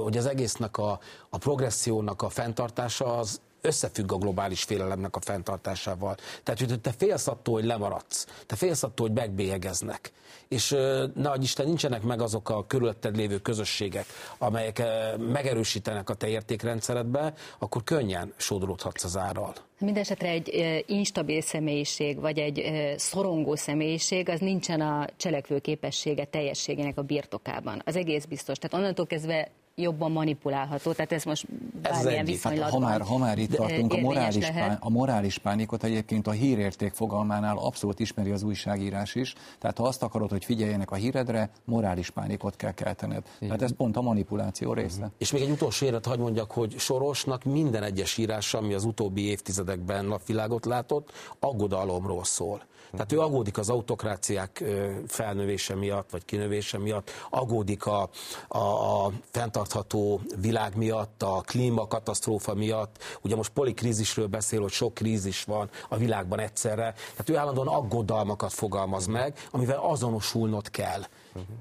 hogy az egésznek a, a progressziónak a fenntartása az összefügg a globális félelemnek a fenntartásával. Tehát, hogy te félsz attól, hogy lemaradsz, te félsz attól, hogy megbélyegeznek, és ne Isten nincsenek meg azok a körülötted lévő közösségek, amelyek megerősítenek a te értékrendszeredbe, akkor könnyen sodródhatsz az árral. Mindenesetre egy instabil személyiség, vagy egy szorongó személyiség, az nincsen a cselekvő képessége teljességének a birtokában. Az egész biztos. Tehát onnantól kezdve jobban manipulálható, tehát ez most bármilyen viszonylatban. Hát, ha, már, ha már itt tartunk, a morális, pán, a morális pánikot egyébként a hírérték fogalmánál abszolút ismeri az újságírás is, tehát ha azt akarod, hogy figyeljenek a híredre, morális pánikot kell keltened. Igen. Tehát ez pont a manipuláció része. Uh-huh. És még egy utolsó élet, hagyd mondjak, hogy Sorosnak minden egyes írása, ami az utóbbi évtizedekben napvilágot látott, aggodalomról szól. Tehát ő aggódik az autokráciák felnövése miatt, vagy kinövése miatt, aggódik a, a, a fenntartható világ miatt, a klímakatasztrófa miatt. Ugye most polikrízisről beszél, hogy sok krízis van a világban egyszerre. Tehát ő állandóan aggodalmakat fogalmaz meg, amivel azonosulnod kell. Uh-huh.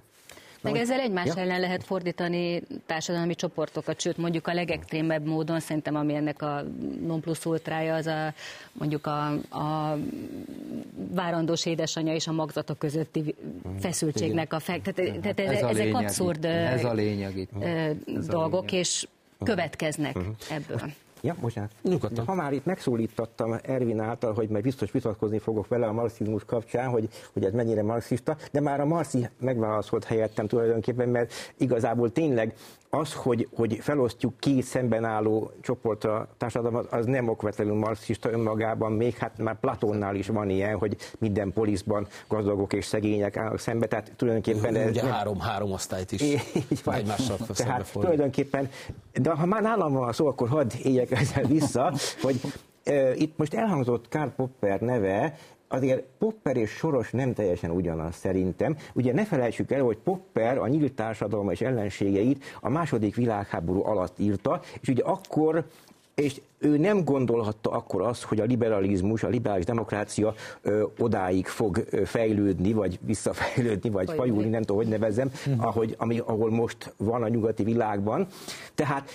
Meg ezzel egymás ja. ellen lehet fordítani társadalmi csoportokat, sőt mondjuk a legextrémebb módon szerintem, ami ennek a non plus ultrája, az a, mondjuk a, a várandós édesanyja és a magzatok közötti feszültségnek a fe, tehát, tehát ez, ez ezek abszurd ez a lényeg itt. dolgok, lényeg. és következnek uh-huh. ebből. Ja, bocsánat. Nyugodtan. Ha már itt megszólítottam Ervin által, hogy majd biztos vitatkozni fogok vele a marxizmus kapcsán, hogy, hogy ez mennyire marxista, de már a Marxi megválaszolt helyettem tulajdonképpen, mert igazából tényleg az, hogy, hogy felosztjuk két szemben álló csoportra társadalmat, az nem okvetlenül marxista önmagában, még hát már Platónnál is van ilyen, hogy minden poliszban gazdagok és szegények állnak szembe, tehát tulajdonképpen... Ez Ugye nem... három, három osztályt is így van. egymással Tehát tulajdonképpen, de ha már nálam van szó, akkor hadd éljek ezzel vissza, hogy itt most elhangzott Karl Popper neve, azért Popper és Soros nem teljesen ugyanaz szerintem. Ugye ne felejtsük el, hogy Popper a nyílt társadalom és ellenségeit a második világháború alatt írta, és ugye akkor és ő nem gondolhatta akkor azt, hogy a liberalizmus, a liberális demokrácia ö, odáig fog fejlődni, vagy visszafejlődni, vagy fajulni, nem tudom, hogy nevezem, ahogy, ami, ahol most van a nyugati világban. Tehát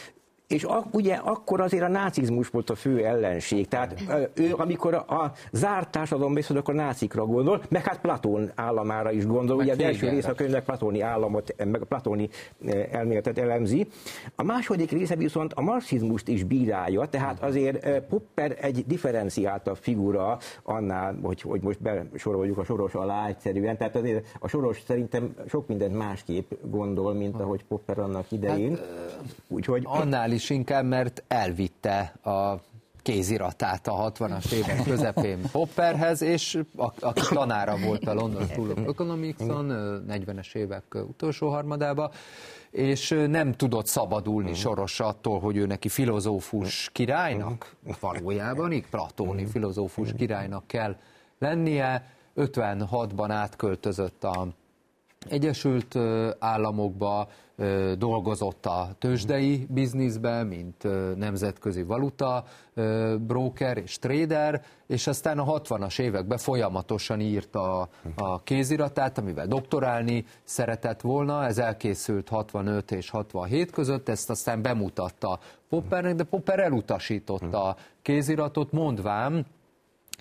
és a, ugye akkor azért a nácizmus volt a fő ellenség. Tehát ő, amikor a, a zárt társadalom beszél, akkor a nácikra gondol, meg hát Platón államára is gondol. Meg ugye az első rész a könyvnek platóni államot, meg platóni elméletet elemzi. A második része viszont a marxizmust is bírálja, tehát azért Popper egy differenciáltabb figura annál, hogy, hogy most besoroljuk a soros alá egyszerűen. Tehát azért a soros szerintem sok mindent másképp gondol, mint ahogy Popper annak idején. Hát, Úgyhogy... Annál is inkább, mert elvitte a kéziratát a 60-as évek közepén Popperhez, és aki tanára volt a London School of Economics-on 40-es évek utolsó harmadába, és nem tudott szabadulni Soros attól, hogy ő neki filozófus királynak, valójában így platóni filozófus királynak kell lennie. 56-ban átköltözött a Egyesült Államokba, dolgozott a tőzsdei bizniszbe, mint nemzetközi valuta broker és trader, és aztán a 60-as években folyamatosan írta a kéziratát, amivel doktorálni szeretett volna, ez elkészült 65 és 67 között, ezt aztán bemutatta Poppernek, de Popper elutasította a kéziratot, mondván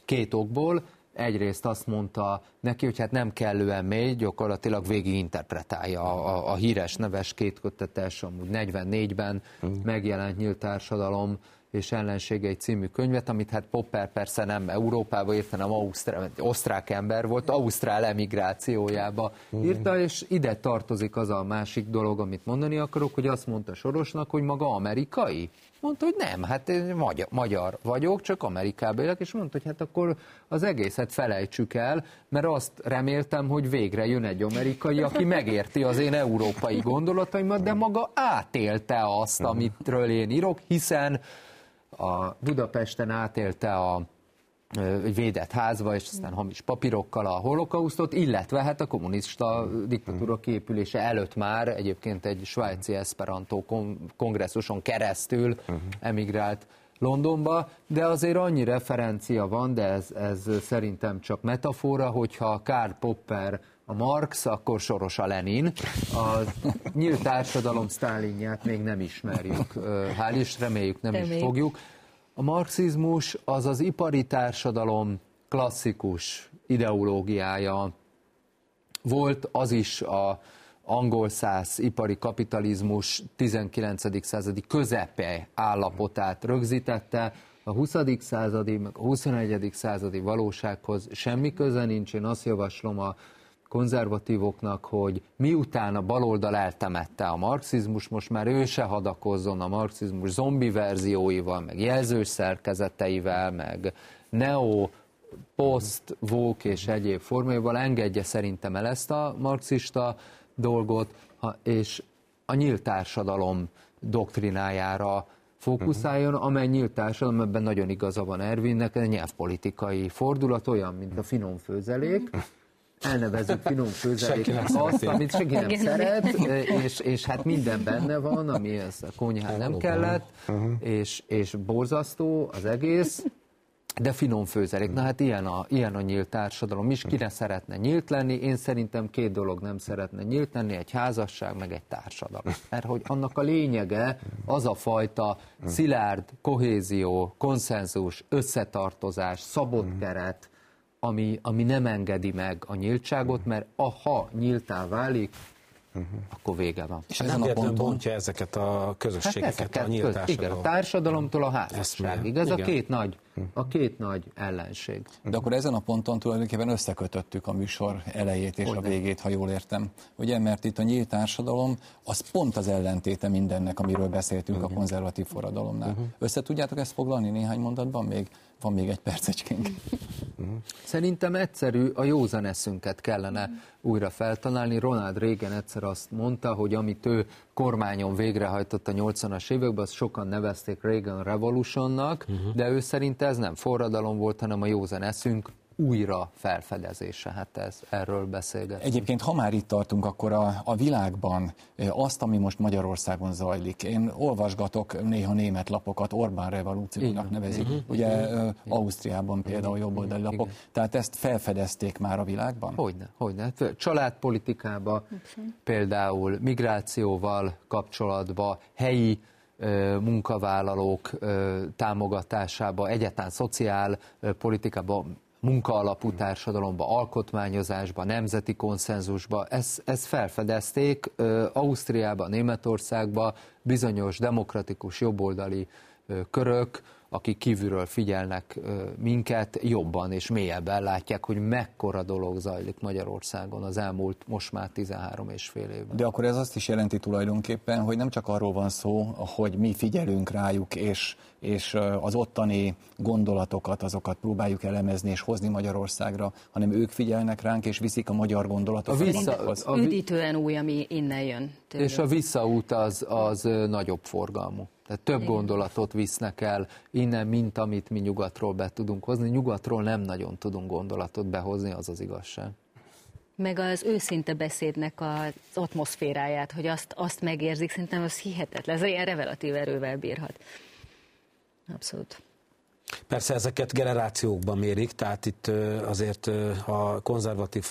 két okból, egyrészt azt mondta neki, hogy hát nem kellően mély, gyakorlatilag végig interpretálja a, a, a híres neves kétkötetes, amúgy 44-ben mm. megjelent nyílt társadalom és ellenségei című könyvet, amit hát Popper persze nem Európába írta, hanem Ausztrál, osztrák ember volt, Ausztrál emigrációjába írta, és ide tartozik az a másik dolog, amit mondani akarok, hogy azt mondta Sorosnak, hogy maga amerikai. Mondta, hogy nem, hát én magyar, magyar vagyok, csak Amerikába élek, és mondta, hogy hát akkor az egészet felejtsük el, mert azt reméltem, hogy végre jön egy amerikai, aki megérti az én európai gondolataimat, de maga átélte azt, amitről én írok, hiszen a Budapesten átélte a egy védett házba, és aztán hamis papírokkal a holokausztot, illetve hát a kommunista diktatúra képülése előtt már egyébként egy svájci Esperanto kongresszuson keresztül emigrált Londonba, de azért annyi referencia van, de ez, ez szerintem csak metafora, hogyha Karl Popper a Marx, akkor Soros a Lenin. A nyílt társadalom Sztálinját még nem ismerjük. Hál' is reméljük nem Reméljük. is fogjuk. A marxizmus az az ipari társadalom klasszikus ideológiája volt, az is a angol száz ipari kapitalizmus 19. századi közepe állapotát rögzítette, a 20. századi, meg a 21. századi valósághoz semmi köze nincs. Én azt javaslom a konzervatívoknak, hogy miután a baloldal eltemette a marxizmus, most már ő se hadakozzon a marxizmus zombi verzióival, meg jelzős szerkezeteivel, meg neo, post, vók és egyéb formáival, engedje szerintem el ezt a marxista dolgot, és a nyílt társadalom doktrinájára fókuszáljon, amely nyílt társadalom, ebben nagyon igaza van Ervinnek, egy nyelvpolitikai fordulat, olyan, mint a finom főzelék, elnevezzük finom főzeléknek azt, amit senki nem szeret, és, és hát minden benne van, ami ez a konyhán nem kellett, és, és borzasztó az egész, de finom főzelék. Na hát ilyen a, ilyen a nyílt társadalom is. Ki ne szeretne nyílt lenni? Én szerintem két dolog nem szeretne nyílt lenni, egy házasság, meg egy társadalom. Mert hogy annak a lényege az a fajta szilárd, kohézió, konszenzus, összetartozás, szabott keret, ami, ami nem engedi meg a nyíltságot, mert ha nyíltá válik, uh-huh. akkor vége van. És ez nem ponton... bontja ezeket a közösségeket, hát ezeket a nyílt köz, Igen, a társadalomtól a házasságig. Ez igen. a két nagy a két nagy ellenség. De akkor ezen a ponton tulajdonképpen összekötöttük a műsor elejét és Hogy a végét, ha jól értem. Ugye, mert itt a nyílt társadalom az pont az ellentéte mindennek, amiről beszéltünk uh-huh. a konzervatív forradalomnál. Uh-huh. Össze tudjátok ezt foglalni néhány mondatban még? Van még egy percecskénk. Uh-huh. Szerintem egyszerű, a józan eszünket kellene újra feltalálni. Ronald Reagan egyszer azt mondta, hogy amit ő kormányon végrehajtott a 80-as években, azt sokan nevezték Reagan Revolutionnak, uh-huh. de ő szerint ez nem forradalom volt, hanem a józan eszünk újra felfedezése, hát ez, erről beszélgetünk. Egyébként, ha már itt tartunk, akkor a, a világban azt, ami most Magyarországon zajlik, én olvasgatok néha német lapokat, Orbán revolúciónak nevezik, uh-huh. ugye uh, Ausztriában például jobboldali lapok, Igen. tehát ezt felfedezték már a világban? Hogyne, hogyne. Családpolitikába, például migrációval kapcsolatban, helyi munkavállalók támogatásába, egyáltalán szociál politikában munkaalapú társadalomba, alkotmányozásba, nemzeti konszenzusba. Ezt, ezt felfedezték Ausztriába, Németországba, bizonyos demokratikus jobboldali körök, akik kívülről figyelnek minket, jobban és mélyebben látják, hogy mekkora dolog zajlik Magyarországon az elmúlt most már 13 és fél évben. De akkor ez azt is jelenti tulajdonképpen, hogy nem csak arról van szó, hogy mi figyelünk rájuk, és, és az ottani gondolatokat, azokat próbáljuk elemezni és hozni Magyarországra, hanem ők figyelnek ránk, és viszik a magyar gondolatokat. A vissza, a, Üdítően új, ami innen jön. Tőle. És a visszaút az, az nagyobb forgalmú. Tehát több Igen. gondolatot visznek el innen, mint amit mi nyugatról be tudunk hozni. Nyugatról nem nagyon tudunk gondolatot behozni, az az igazság. Meg az őszinte beszédnek az atmoszféráját, hogy azt, azt megérzik, szerintem az hihetetlen. Ez ilyen revelatív erővel bírhat. Abszolút. Persze ezeket generációkban mérik, tehát itt azért a konzervatív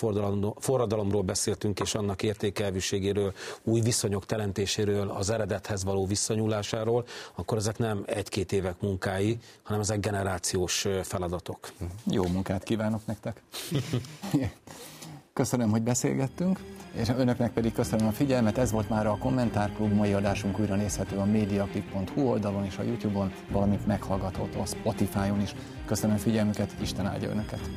forradalomról beszéltünk, és annak értékelviségéről, új viszonyok teremtéséről, az eredethez való visszanyúlásáról, akkor ezek nem egy-két évek munkái, hanem ezek generációs feladatok. Jó munkát kívánok nektek! Köszönöm, hogy beszélgettünk és önöknek pedig köszönöm a figyelmet. Ez volt már a Kommentárklub. Mai adásunk újra nézhető a mediaclick.hu oldalon és a YouTube-on, valamint meghallgatható a Spotify-on is. Köszönöm figyelmüket, Isten áldja önöket!